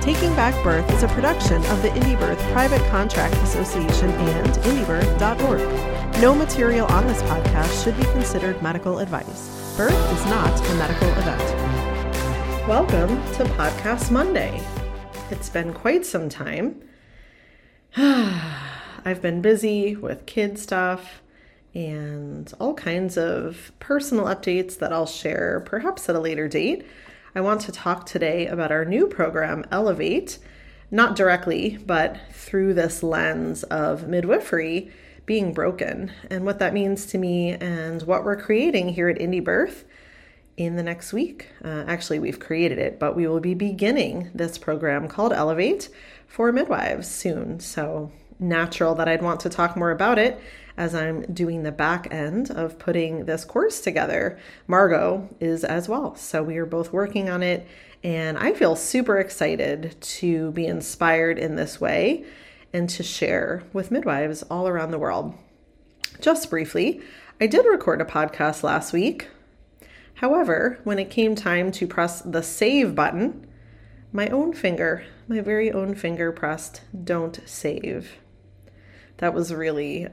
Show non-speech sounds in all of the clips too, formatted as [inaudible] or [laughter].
Taking Back Birth is a production of the Indie Birth Private Contract Association and indiebirth.org. No material on this podcast should be considered medical advice. Birth is not a medical event. Welcome to Podcast Monday. It's been quite some time. [sighs] I've been busy with kid stuff and all kinds of personal updates that I'll share perhaps at a later date. I want to talk today about our new program, Elevate, not directly, but through this lens of midwifery being broken and what that means to me and what we're creating here at Indie Birth in the next week. Uh, actually, we've created it, but we will be beginning this program called Elevate for midwives soon. So, natural that I'd want to talk more about it as I'm doing the back end of putting this course together. Margo is as well. So we are both working on it, and I feel super excited to be inspired in this way and to share with midwives all around the world. Just briefly, I did record a podcast last week. However, when it came time to press the save button, my own finger, my very own finger pressed don't save. That was really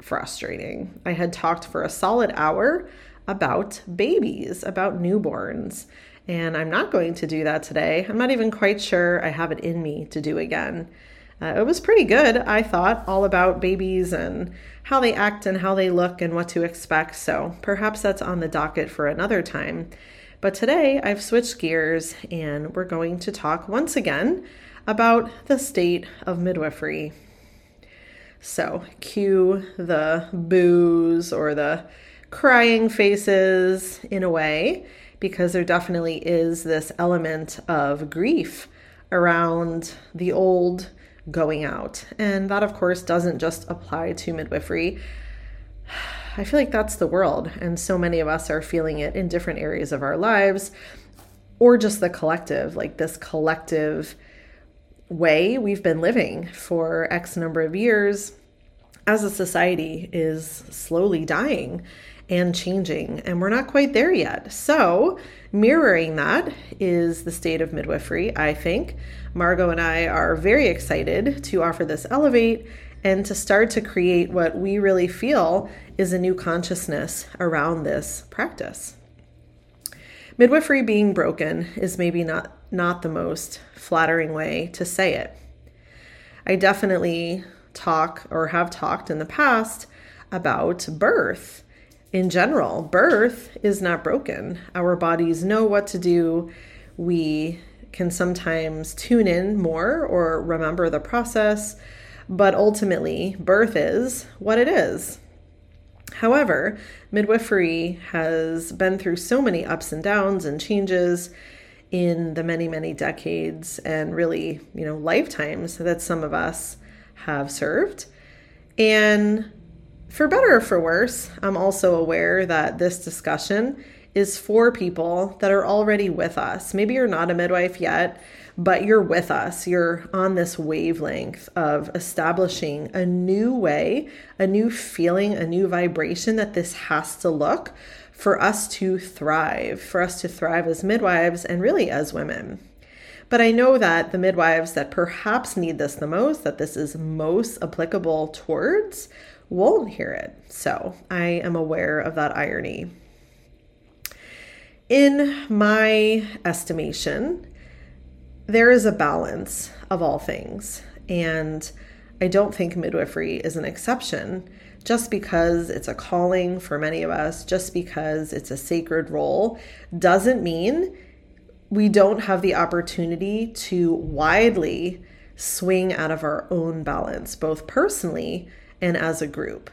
frustrating. I had talked for a solid hour about babies, about newborns, and I'm not going to do that today. I'm not even quite sure I have it in me to do again. Uh, it was pretty good, I thought, all about babies and how they act and how they look and what to expect. So perhaps that's on the docket for another time. But today I've switched gears and we're going to talk once again about the state of midwifery so, cue the boos or the crying faces in a way, because there definitely is this element of grief around the old going out. And that, of course, doesn't just apply to midwifery. [sighs] I feel like that's the world, and so many of us are feeling it in different areas of our lives, or just the collective, like this collective way we've been living for X number of years as a society is slowly dying and changing, and we're not quite there yet. So, mirroring that is the state of midwifery, I think. Margo and I are very excited to offer this Elevate and to start to create what we really feel is a new consciousness around this practice. Midwifery being broken is maybe not not the most flattering way to say it. I definitely talk or have talked in the past about birth in general. Birth is not broken. Our bodies know what to do. We can sometimes tune in more or remember the process, but ultimately, birth is what it is. However, midwifery has been through so many ups and downs and changes in the many, many decades and really, you know, lifetimes that some of us have served. And for better or for worse, I'm also aware that this discussion is for people that are already with us. Maybe you're not a midwife yet, but you're with us. You're on this wavelength of establishing a new way, a new feeling, a new vibration that this has to look for us to thrive, for us to thrive as midwives and really as women. But I know that the midwives that perhaps need this the most, that this is most applicable towards, won't hear it. So I am aware of that irony. In my estimation, there is a balance of all things. And I don't think midwifery is an exception just because it's a calling for many of us, just because it's a sacred role, doesn't mean we don't have the opportunity to widely swing out of our own balance, both personally and as a group.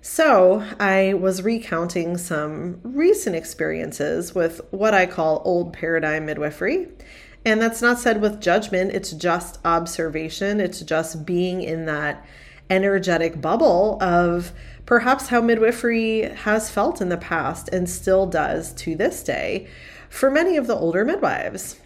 So, I was recounting some recent experiences with what I call old paradigm midwifery And that's not said with judgment, it's just observation. It's just being in that energetic bubble of perhaps how midwifery has felt in the past and still does to this day for many of the older midwives.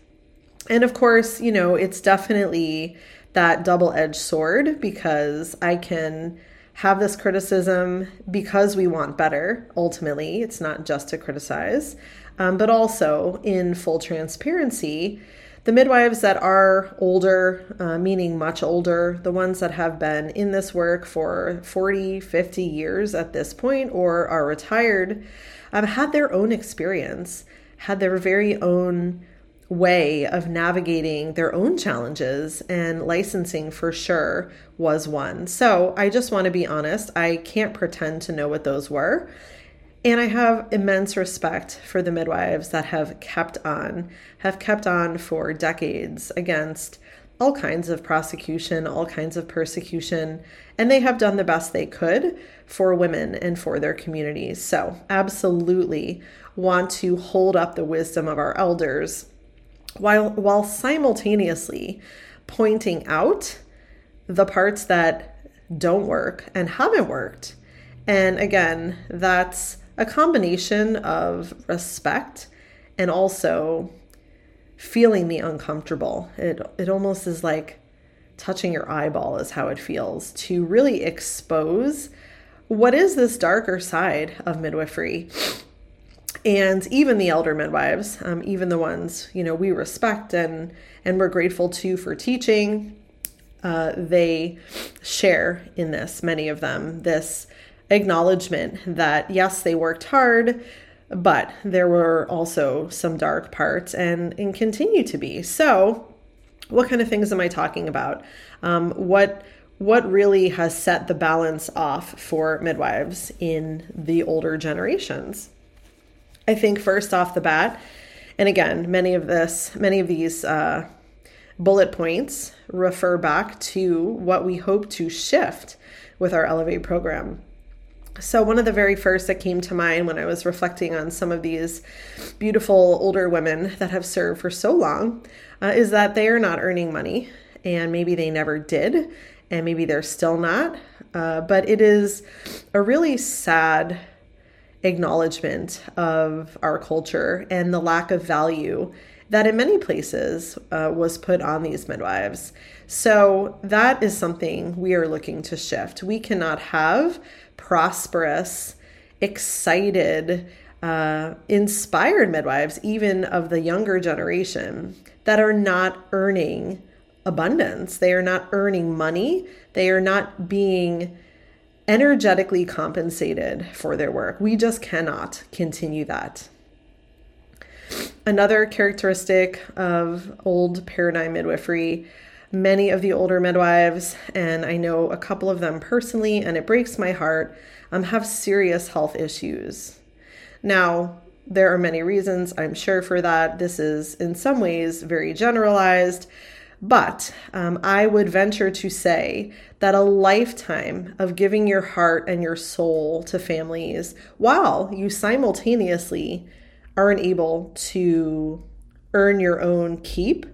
And of course, you know, it's definitely that double edged sword because I can have this criticism because we want better. Ultimately, it's not just to criticize, um, but also in full transparency. The midwives that are older, uh, meaning much older, the ones that have been in this work for 40, 50 years at this point or are retired, um, had their own experience, had their very own way of navigating their own challenges, and licensing for sure was one. So I just want to be honest, I can't pretend to know what those were. And I have immense respect for the midwives that have kept on, have kept on for decades against all kinds of prosecution, all kinds of persecution, and they have done the best they could for women and for their communities. So, absolutely want to hold up the wisdom of our elders while while simultaneously pointing out the parts that don't work and haven't worked. And again, that's a combination of respect and also feeling the uncomfortable. It it almost is like touching your eyeball is how it feels to really expose what is this darker side of midwifery and even the elder midwives, um, even the ones you know we respect and and we're grateful to for teaching, uh, they share in this. Many of them this acknowledgement that yes, they worked hard, but there were also some dark parts and and continue to be. So, what kind of things am I talking about? Um, what what really has set the balance off for midwives in the older generations? I think first off the bat, and again, many of this, many of these uh, bullet points refer back to what we hope to shift with our Elevate program. So, one of the very first that came to mind when I was reflecting on some of these beautiful older women that have served for so long uh, is that they are not earning money, and maybe they never did, and maybe they're still not. Uh, but it is a really sad acknowledgement of our culture and the lack of value that in many places uh, was put on these midwives. So that is something we are looking to shift. We cannot have prosperous, excited, uh, inspired midwives, even of the younger generation, that are not earning abundance. They are not earning money. They are not being energetically compensated for their work. We just cannot continue that. Another characteristic of old paradigm midwifery, many of the older midwives, and I know a couple of them personally, and it breaks my heart, um, have serious health issues. Now, there are many reasons, I'm sure, for that. This is in some ways very generalized. But um, I would venture to say that a lifetime of giving your heart and your soul to families while you simultaneously aren't able to earn your own keep,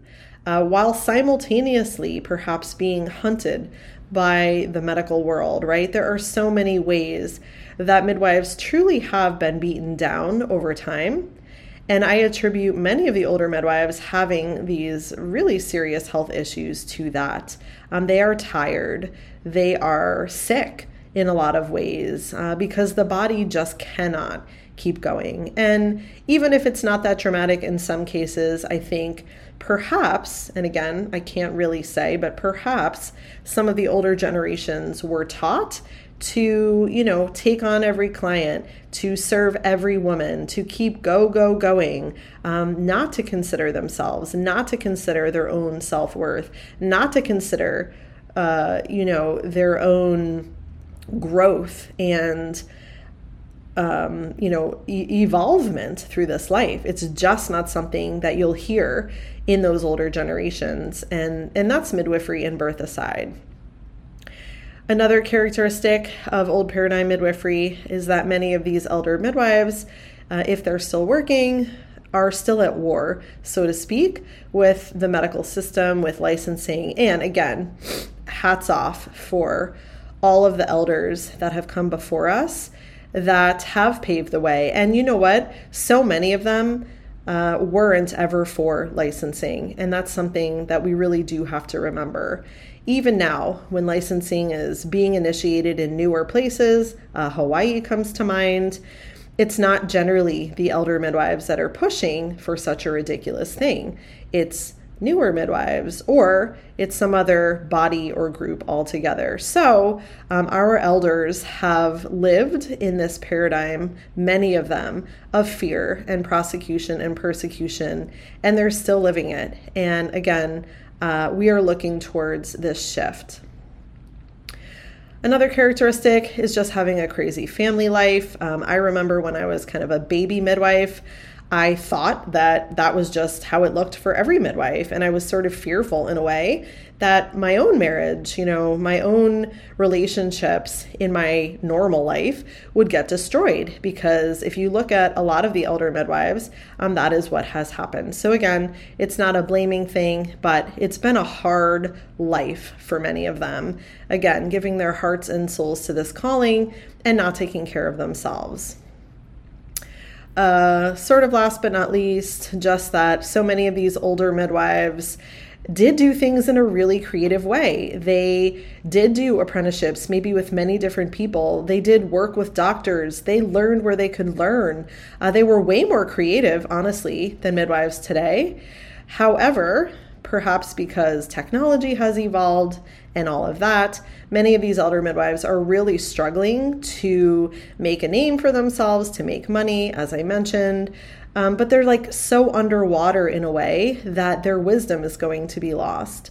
uh, while simultaneously perhaps being hunted by the medical world, right? There are so many ways that midwives truly have been beaten down over time and I attribute many of the older midwives having these really serious health issues to that. Um, they are tired, they are sick in a lot of ways uh, because the body just cannot keep going. And even if it's not that dramatic in some cases, I think perhaps, and again, I can't really say, but perhaps some of the older generations were taught to, you know, take on every client, to serve every woman, to keep go, go, going, um, not to consider themselves, not to consider their own self worth, not to consider, uh, you know, their own growth and, um, you know, e- evolvement through this life. It's just not something that you'll hear in those older generations, and and that's midwifery and birth aside. Another characteristic of old paradigm midwifery is that many of these elder midwives, uh, if they're still working, are still at war, so to speak, with the medical system, with licensing. And again, hats off for all of the elders that have come before us that have paved the way. And you know what? So many of them uh, weren't ever for licensing. And that's something that we really do have to remember. Even now, when licensing is being initiated in newer places, uh, Hawaii comes to mind, it's not generally the elder midwives that are pushing for such a ridiculous thing. It's newer midwives, or it's some other body or group altogether. So, um, our elders have lived in this paradigm, many of them, of fear and prosecution and persecution, and they're still living it. And again, uh, we are looking towards this shift. Another characteristic is just having a crazy family life. Um, I remember when I was kind of a baby midwife, I thought that that was just how it looked for every midwife. And I was sort of fearful in a way that my own marriage, you know, my own relationships in my normal life would get destroyed. Because if you look at a lot of the elder midwives, um, that is what has happened. So again, it's not a blaming thing, but it's been a hard life for many of them. Again, giving their hearts and souls to this calling and not taking care of themselves. Uh, sort of last but not least, just that so many of these older midwives did do things in a really creative way. They did do apprenticeships, maybe with many different people. They did work with doctors. They learned where they could learn. Uh, they were way more creative, honestly, than midwives today. However, perhaps because technology has evolved and all of that, many of these elder midwives are really struggling to make a name for themselves, to make money, as I mentioned. Um, but they're like so underwater in a way that their wisdom is going to be lost.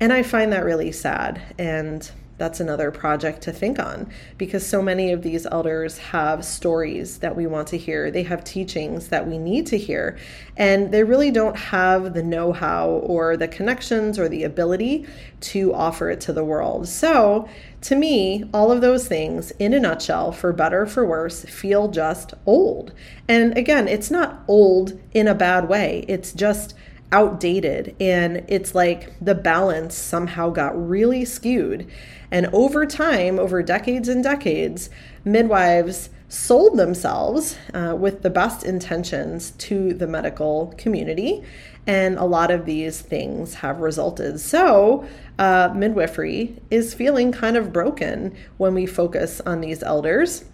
And I find that really sad. And that's another project to think on because so many of these elders have stories that we want to hear. They have teachings that we need to hear, and they really don't have the know how or the connections or the ability to offer it to the world. So, to me, all of those things, in a nutshell, for better for worse, feel just old. And again, it's not old in a bad way, it's just outdated and it's like the balance somehow got really skewed and over time, over decades and decades, midwives sold themselves uh, with the best intentions to the medical community. And a lot of these things have resulted. So, uh, midwifery is feeling kind of broken when we focus on these elders.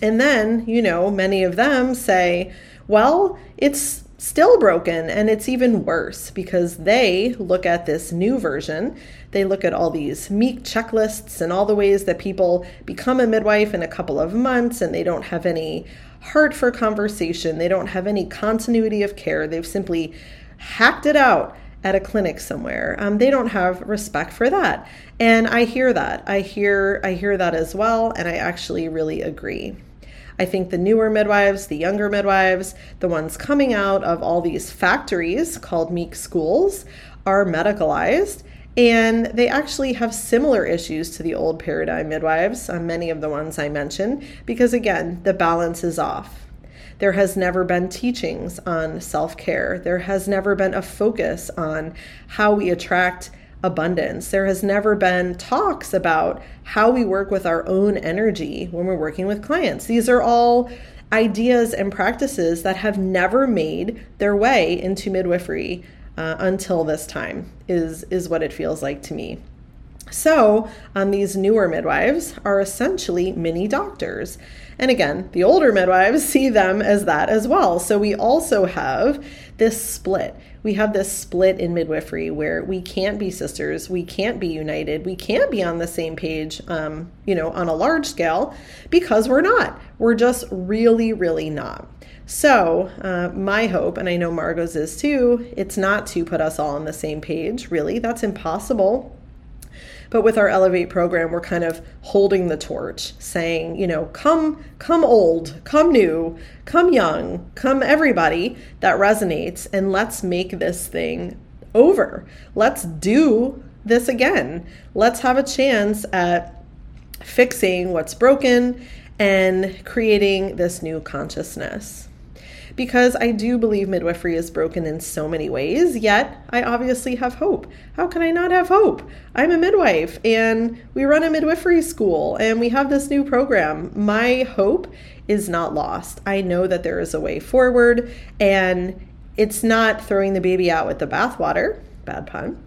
And then, you know, many of them say, well, it's still broken and it's even worse because they look at this new version. They look at all these MEAC checklists and all the ways that people become a midwife in a couple of months and they don't have any heart for conversation. They don't have any continuity of care. They've simply hacked it out at a clinic somewhere. Um, they don't have respect for that. And i hear that. I hear i hear that as well and i actually really agree I think the newer midwives, the younger midwives, the ones coming out of all these factories called MEAC schools, are medicalized. And they actually have similar issues to the old paradigm midwives, uh, many of the ones I mentioned, because again, the balance is off. There has never been teachings on self care. There has never been a focus on how we attract abundance. There has never been talks about how we work with our own energy when we're working with clients. These are all ideas and practices that have never made their way into midwifery uh, until this time is is what it feels like to me. So, um, these newer midwives are essentially mini doctors. And again, the older midwives [laughs] see them as that as well. So, we also have this split. We have this split in midwifery where we can't be sisters, we can't be united, we can't be on the same page, um, you know, on a large scale because we're not. We're just really, really not. So, uh, my hope, and I know Margo's is too, it's not to put us all on the same page, really. That's impossible. But with our Elevate program, we're kind of holding the torch, saying, you know, come, come old, come new, come young, come everybody that resonates, and let's make this thing over. Let's do this again. Let's have a chance at fixing what's broken and creating this new consciousness. Because I do believe midwifery is broken in so many ways, yet I obviously have hope. How can I not have hope? I'm a midwife and we run a midwifery school and we have this new program. My hope is not lost. I know that there is a way forward and it's not throwing the baby out with the bathwater, bad pun.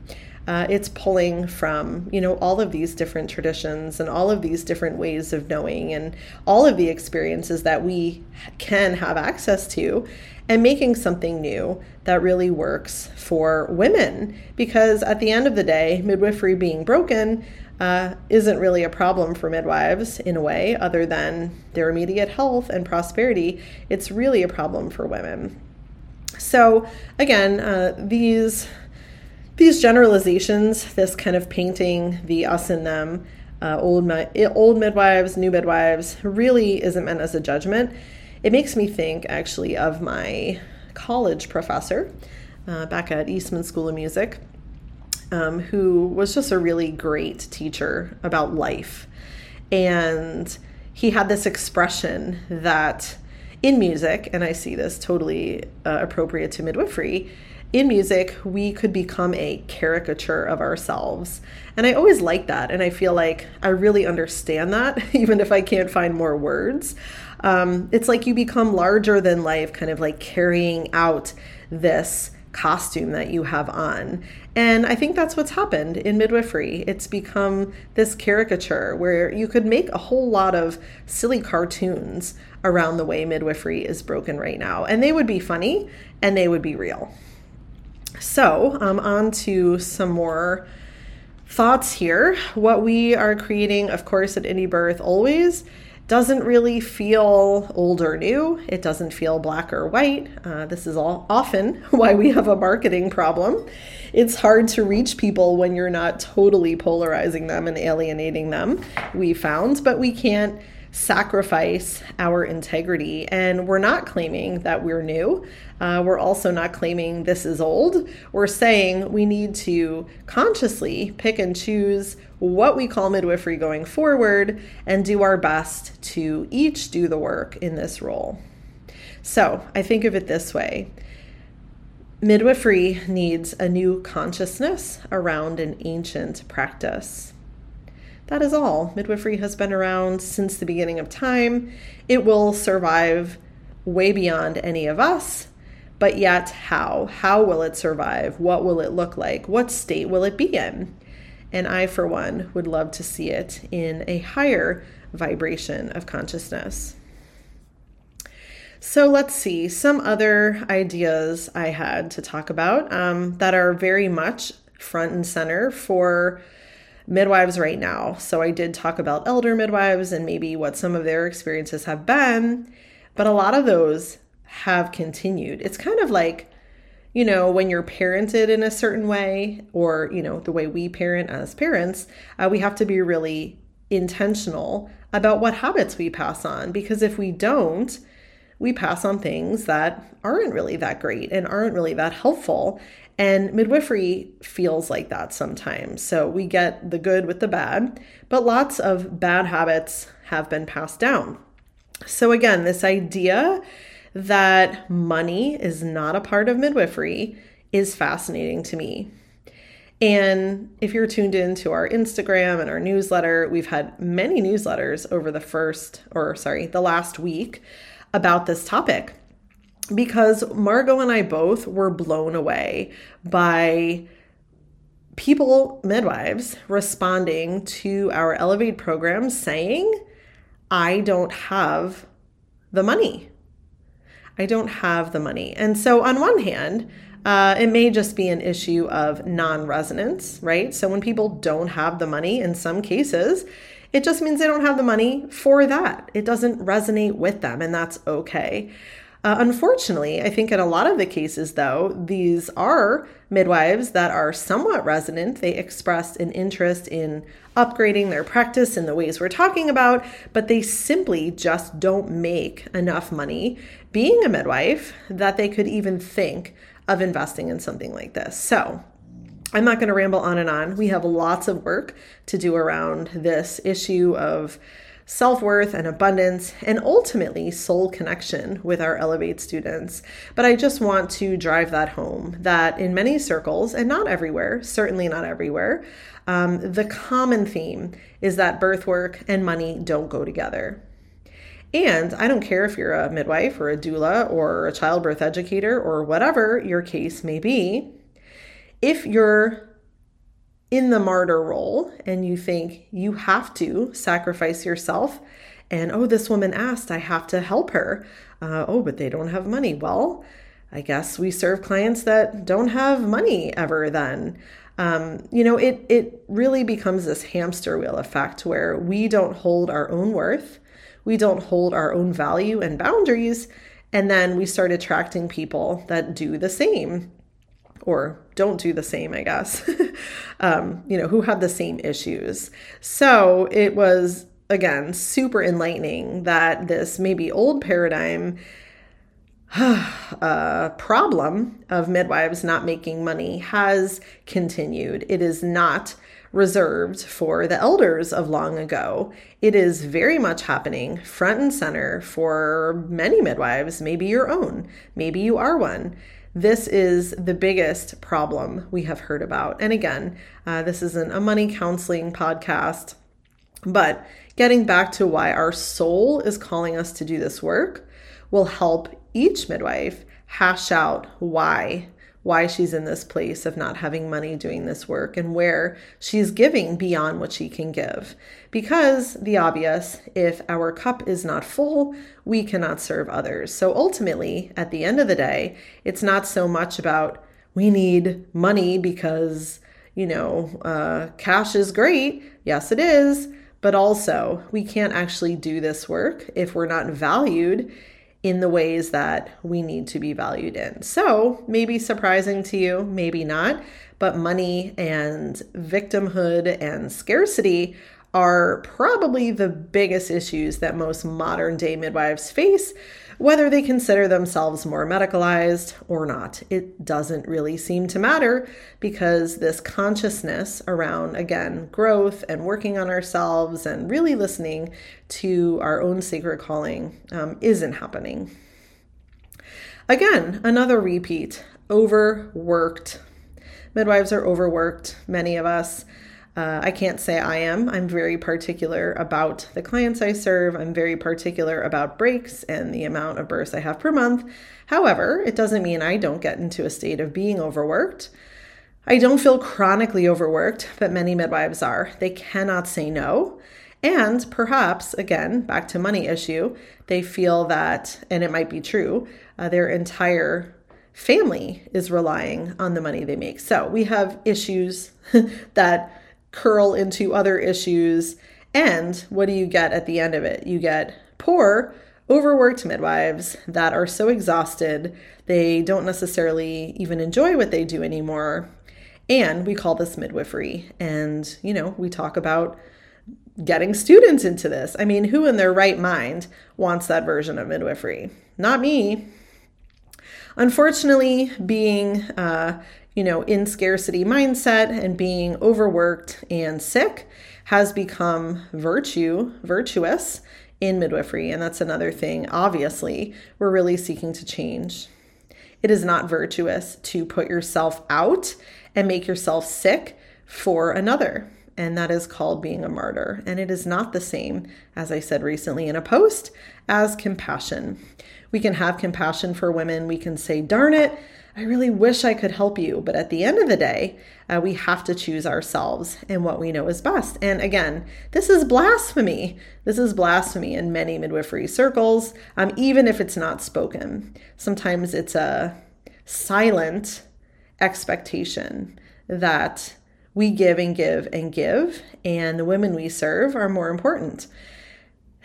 Uh, it's pulling from you know all of these different traditions and all of these different ways of knowing and all of the experiences that we can have access to and making something new that really works for women. Because at the end of the day midwifery being broken uh, isn't really a problem for midwives in a way other than their immediate health and prosperity. It's really a problem for women. So again uh, these these generalizations, this kind of painting the us and them, uh, old old midwives, new midwives, really isn't meant as a judgment. It makes me think actually of my college professor uh, back at Eastman School of Music, um, who was just a really great teacher about life, and he had this expression that in music, and I see this totally uh, appropriate to midwifery in music, we could become a caricature of ourselves. And I always like that. And I feel like I really understand that, [laughs] even if I can't find more words. Um, it's like you become larger than life, kind of like carrying out this costume that you have on. And I think that's what's happened in midwifery. It's become this caricature where you could make a whole lot of silly cartoons around the way midwifery is broken right now. And they would be funny and they would be real. So, um, on to some more thoughts here. What we are creating, of course, at Indie Birth always doesn't really feel old or new. It doesn't feel black or white. Uh, this is all often [laughs] why we have a marketing problem. It's hard to reach people when you're not totally polarizing them and alienating them, we found, but we can't sacrifice our integrity. And we're not claiming that we're new. Uh, we're also not claiming this is old. We're saying we need to consciously pick and choose what we call midwifery going forward and do our best to each do the work in this role. So I think of it this way. Midwifery needs a new consciousness around an ancient practice. That is all. Midwifery has been around since the beginning of time. It will survive way beyond any of us. But yet, how? How will it survive? What will it look like? What state will it be in? And I, for one, would love to see it in a higher vibration of consciousness. So let's see some other ideas I had to talk about um, that are very much front and center for midwives right now. So I did talk about elder midwives and maybe what some of their experiences have been, but a lot of those have continued. It's kind of like, you know, when you're parented in a certain way, or, you know, the way we parent as parents, uh, we have to be really intentional about what habits we pass on because if we don't, we pass on things that aren't really that great and aren't really that helpful. And midwifery feels like that sometimes. So we get the good with the bad, but lots of bad habits have been passed down. So, again, this idea that money is not a part of midwifery is fascinating to me. And if you're tuned in to our Instagram and our newsletter, we've had many newsletters over the first, or sorry, the last week about this topic because Margo and I both were blown away by people, midwives, responding to our Elevate program saying, I don't have the money. I don't have the money. And so, on one hand, uh, it may just be an issue of non resonance, right? So, when people don't have the money, in some cases, it just means they don't have the money for that. It doesn't resonate with them, and that's okay. Uh, unfortunately, I think in a lot of the cases, though, these are midwives that are somewhat resonant. They expressed an interest in upgrading their practice in the ways we're talking about, but they simply just don't make enough money being a midwife that they could even think of investing in something like this. So, I'm not going to ramble on and on. We have lots of work to do around this issue of self worth and abundance, and ultimately soul connection with our Elevate students. But I just want to drive that home that in many circles, and not everywhere, certainly not everywhere, um, the common theme is that birth work and money don't go together. And I don't care if you're a midwife or a doula or a childbirth educator or whatever your case may be, if you're in the martyr role and you think you have to sacrifice yourself and oh this woman asked i have to help her. Uh, oh but they don't have money. Well i guess we serve clients that don't have money ever then. Um, you know it it really becomes this hamster wheel effect where we don't hold our own worth we don't hold our own value and boundaries and then we start attracting people that do the same or don't do the same, I guess, [laughs] um, you know, who have the same issues. So it was, again, super enlightening that this maybe old paradigm [sighs] uh, problem of midwives not making money has continued. It is not reserved for the elders of long ago. It is very much happening front and center for many midwives, maybe your own, maybe you are one. This is the biggest problem we have heard about. And again, uh, this isn't a money counseling podcast, but getting back to why our soul is calling us to do this work will help each midwife hash out why why she's in this place of not having money doing this work and where she's giving beyond what she can give. Because the obvious, if our cup is not full, we cannot serve others. So ultimately, at the end of the day, it's not so much about we need money because, you know, uh, cash is great. Yes, it is. But also, we can't actually do this work if we're not valued in the ways that we need to be valued in. So, maybe surprising to you, maybe not, but money and victimhood and scarcity are probably the biggest issues that most modern day midwives face whether they consider themselves more medicalized or not. It doesn't really seem to matter because this consciousness around, again, growth and working on ourselves and really listening to our own sacred calling um, isn't happening. Again, another repeat overworked. Midwives are overworked, many of us. Uh, I can't say I am. I'm very particular about the clients I serve. I'm very particular about breaks and the amount of births I have per month. However, it doesn't mean I don't get into a state of being overworked. I don't feel chronically overworked, but many midwives are. They cannot say no. And perhaps, again, back to money issue, they feel that, and it might be true, uh, their entire family is relying on the money they make. So we have issues [laughs] that curl into other issues. And what do you get at the end of it? You get poor, overworked midwives that are so exhausted they don't necessarily even enjoy what they do anymore. And we call this midwifery. And, you know, we talk about getting students into this. I mean, who in their right mind wants that version of midwifery? Not me. Unfortunately, being uh, you know, in scarcity mindset and being overworked and sick has become virtue, virtuous in midwifery. And that's another thing, obviously, we're really seeking to change. It is not virtuous to put yourself out and make yourself sick for another. And that is called being a martyr. And it is not the same, as I said recently in a post, as compassion. We can have compassion for women. We can say, darn it, I really wish I could help you. But at the end of the day, uh, we have to choose ourselves and what we know is best. And again, this is blasphemy. This is blasphemy in many midwifery circles, um, even if it's not spoken. Sometimes it's a silent expectation that we give and give and give, and the women we serve are more important.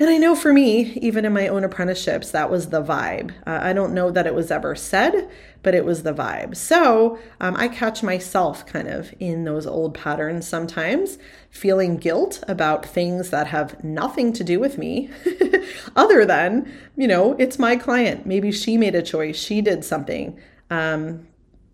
And I know for me, even in my own apprenticeships, that was the vibe. Uh, I don't know that it was ever said, but it was the vibe. So um, I catch myself kind of in those old patterns sometimes, feeling guilt about things that have nothing to do with me, [laughs] other than, you know, it's my client. Maybe she made a choice, she did something. Um,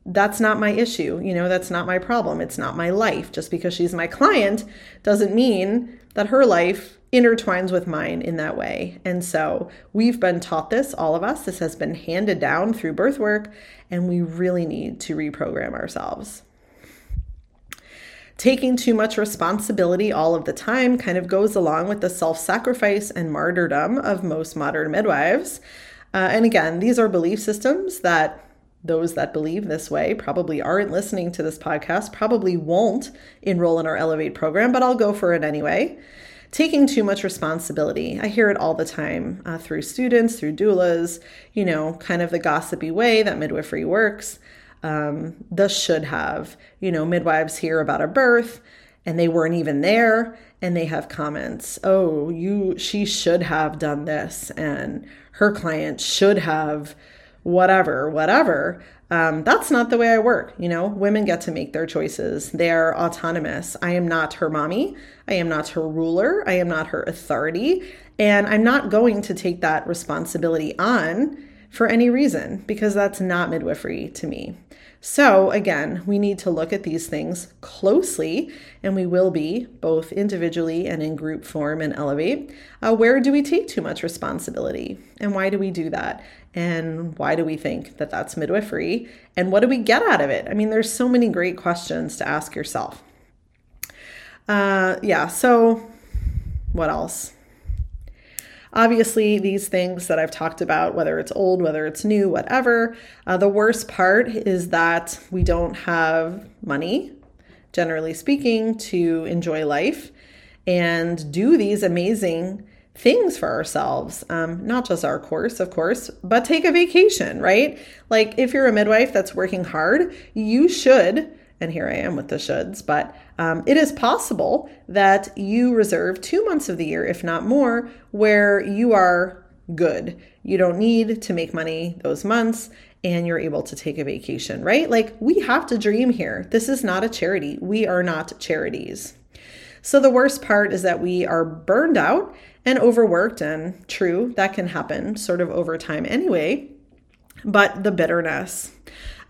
that's not my issue. You know, that's not my problem. It's not my life. Just because she's my client doesn't mean that her life intertwines with mine in that way. And so we've been taught this, all of us. This has been handed down through birth work, and we really need to reprogram ourselves. Taking too much responsibility all of the time kind of goes along with the self sacrifice and martyrdom of most modern midwives. Uh, and again, these are belief systems that those that believe this way probably aren't listening to this podcast, probably won't enroll in our Elevate program, but I'll go for it anyway. Taking too much responsibility. I hear it all the time uh, through students, through doulas, you know, kind of the gossipy way that midwifery works. Um, the should have, you know, midwives hear about a birth and they weren't even there and they have comments oh you she should have done this and her client should have whatever, whatever. Um, that's not the way I work. You know, women get to make their choices. They're autonomous. I am not her mommy. I am not her ruler. I am not her authority. And I'm not going to take that responsibility on for any reason because that's not midwifery to me. So, again, we need to look at these things closely, and we will be both individually and in group form and Elevate. Uh, where do we take too much responsibility? And why do we do that? And why do we think that that's midwifery? And what do we get out of it? I mean, there's so many great questions to ask yourself. Uh, yeah, so what else? Obviously, these things that I've talked about, whether it's old, whether it's new, whatever, uh, the worst part is that we don't have money, generally speaking, to enjoy life and do these amazing things for ourselves, um, not just our course, of course, but take a vacation, right? Like if you're a midwife that's working hard, you should, and here I am with the shoulds, but um, it is possible that you reserve two months of the year, if not more, where you are good. You don't need to make money those months and you're able to take a vacation, right? Like we have to dream here. This is not a charity. We are not charities. So the worst part is that we are burned out and overworked, and true, that can happen sort of over time anyway. But the bitterness.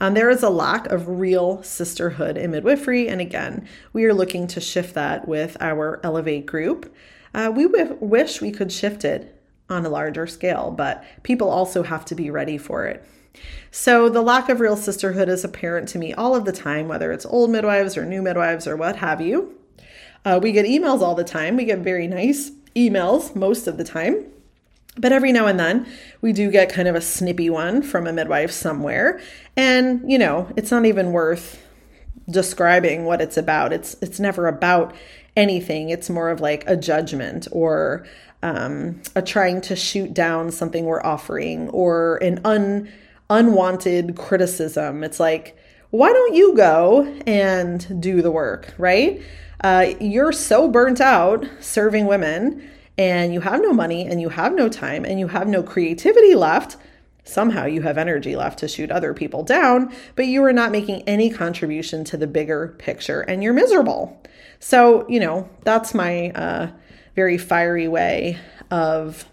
Um, there is a lack of real sisterhood in midwifery. And again, we are looking to shift that with our Elevate group. Uh, we w- wish we could shift it on a larger scale, but people also have to be ready for it. So, the lack of real sisterhood is apparent to me all of the time, whether it's old midwives or new midwives or what have you. Uh, we get emails all the time. We get very nice emails most of the time. But every now and then, we do get kind of a snippy one from a midwife somewhere. And, you know, it's not even worth describing what it's about. It's it's never about anything. It's more of like a judgment or um, a trying to shoot down something we're offering or an un unwanted criticism. It's like, why don't you go and do the work, right? uh, you're so burnt out serving women and you have no money and you have no time and you have no creativity left. Somehow you have energy left to shoot other people down, but you are not making any contribution to the bigger picture and you're miserable. So, you know, that's my uh, very fiery way of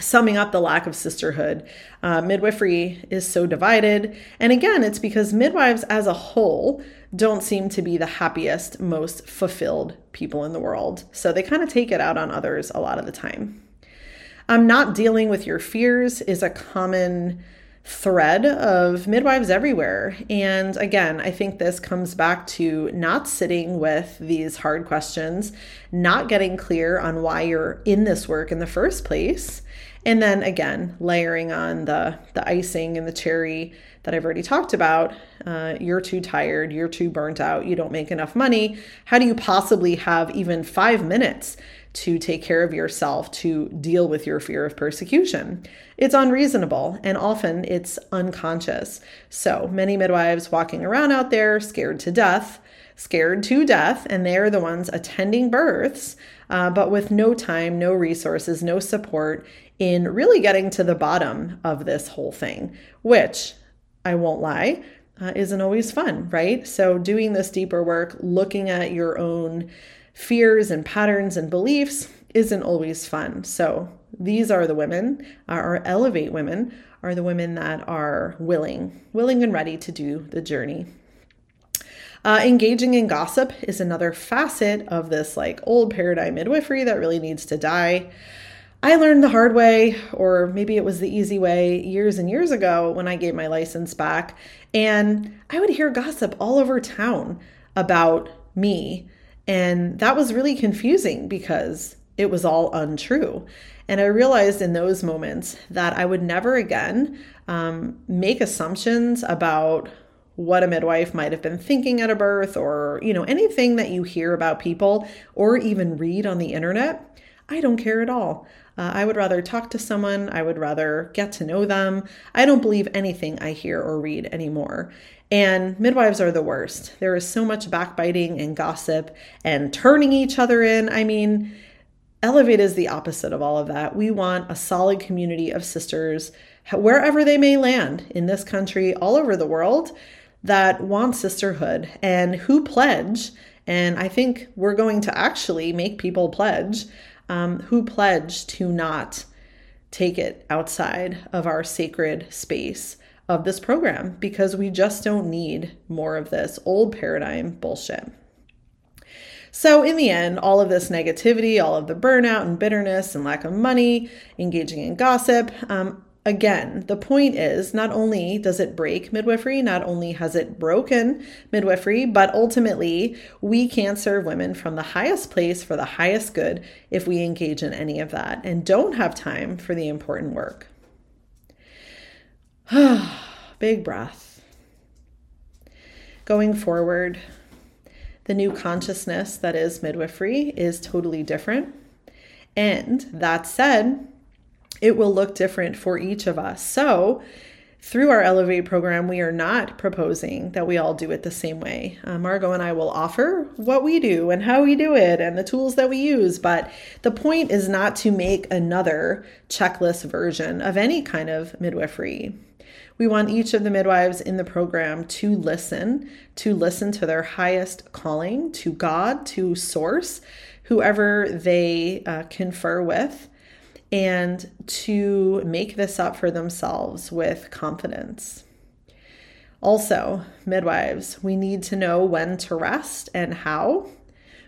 summing up the lack of sisterhood. Uh, midwifery is so divided. And again, it's because midwives as a whole don't seem to be the happiest, most fulfilled people in the world. So they kind of take it out on others a lot of the time. Um, not dealing with your fears is a common thread of midwives everywhere. And again, I think this comes back to not sitting with these hard questions, not getting clear on why you're in this work in the first place, and then again, layering on the the icing and the cherry that I've already talked about. Uh, you're too tired, you're too burnt out, you don't make enough money. How do you possibly have even five minutes to take care of yourself to deal with your fear of persecution? It's unreasonable and often it's unconscious. So many midwives walking around out there scared to death scared to death, and they're the ones attending births, uh, but with no time, no resources, no support in really getting to the bottom of this whole thing, which I won't lie, uh, isn't always fun, right? So, doing this deeper work, looking at your own fears and patterns and beliefs, isn't always fun. So these are the women, our Elevate women, are the women that are willing, willing and ready to do the journey. Uh, engaging in gossip is another facet of this like old paradigm midwifery that really needs to die. I learned the hard way, or maybe it was the easy way, years and years ago when I gave my license back. And I would hear gossip all over town about me. And that was really confusing because it was all untrue. And I realized in those moments that I would never again um, make assumptions about what a midwife might have been thinking at a birth or, you know, anything that you hear about people or even read on the internet. I don't care at all. Uh, I would rather talk to someone. I would rather get to know them. I don't believe anything I hear or read anymore. And midwives are the worst. There is so much backbiting and gossip and turning each other in. I mean, Elevate is the opposite of all of that. We want a solid community of sisters, wherever they may land in this country, all over the world, that want sisterhood and who pledge. And I think we're going to actually make people pledge um, who pledge to not take it outside of our sacred space of this program because we just don't need more of this old paradigm bullshit. So, in the end, all of this negativity, all of the burnout and bitterness and lack of money, engaging in gossip, um, again, the point is not only does it break midwifery, not only has it broken midwifery, but ultimately we can't serve women from the highest place for the highest good if we engage in any of that and don't have time for the important work. [sighs] Big breath. Going forward, the new consciousness that is midwifery is totally different. And that said, it will look different for each of us. So, through our Elevate program, we are not proposing that we all do it the same way. Uh, Margo and I will offer what we do and how we do it and the tools that we use, but the point is not to make another checklist version of any kind of midwifery. We want each of the midwives in the program to listen, to listen to their highest calling, to God, to Source, whoever they uh, confer with, and to make this up for themselves with confidence. Also, midwives, we need to know when to rest and how.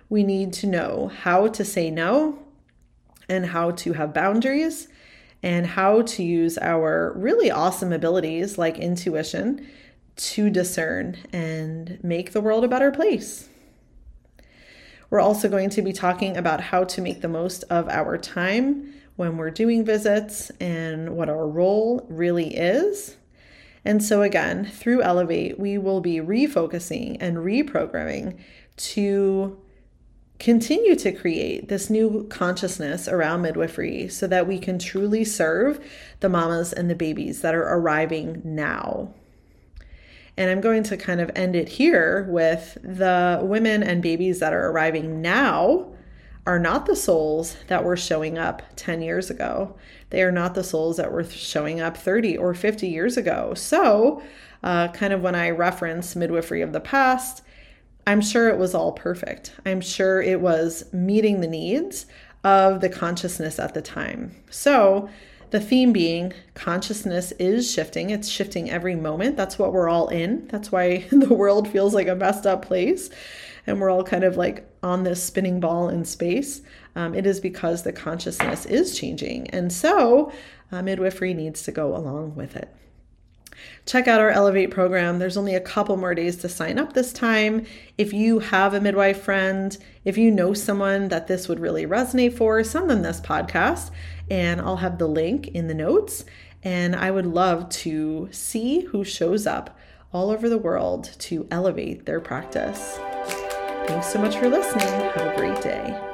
We need to know how to say no and how to have boundaries and how to use our really awesome abilities like intuition to discern and make the world a better place. We're also going to be talking about how to make the most of our time when we're doing visits and what our role really is. And so, again, through Elevate, we will be refocusing and reprogramming to continue to create this new consciousness around midwifery so that we can truly serve the mamas and the babies that are arriving now. And I'm going to kind of end it here with the women and babies that are arriving now are not the souls that were showing up 10 years ago. They are not the souls that were showing up 30 or 50 years ago. So, uh, kind of when I reference midwifery of the past, I'm sure it was all perfect. I'm sure it was meeting the needs of the consciousness at the time. So, the theme being consciousness is shifting. It's shifting every moment. That's what we're all in. That's why [laughs] the world feels like a messed up place and we're all kind of like on this spinning ball in space. Um, it is because the consciousness is changing. And so, uh, midwifery needs to go along with it check out our Elevate program. There's only a couple more days to sign up this time. If you have a midwife friend, if you know someone that this would really resonate for, send them this podcast, and I'll have the link in the notes. And I would love to see who shows up all over the world to elevate their practice. Thanks so much for listening. Have a great day.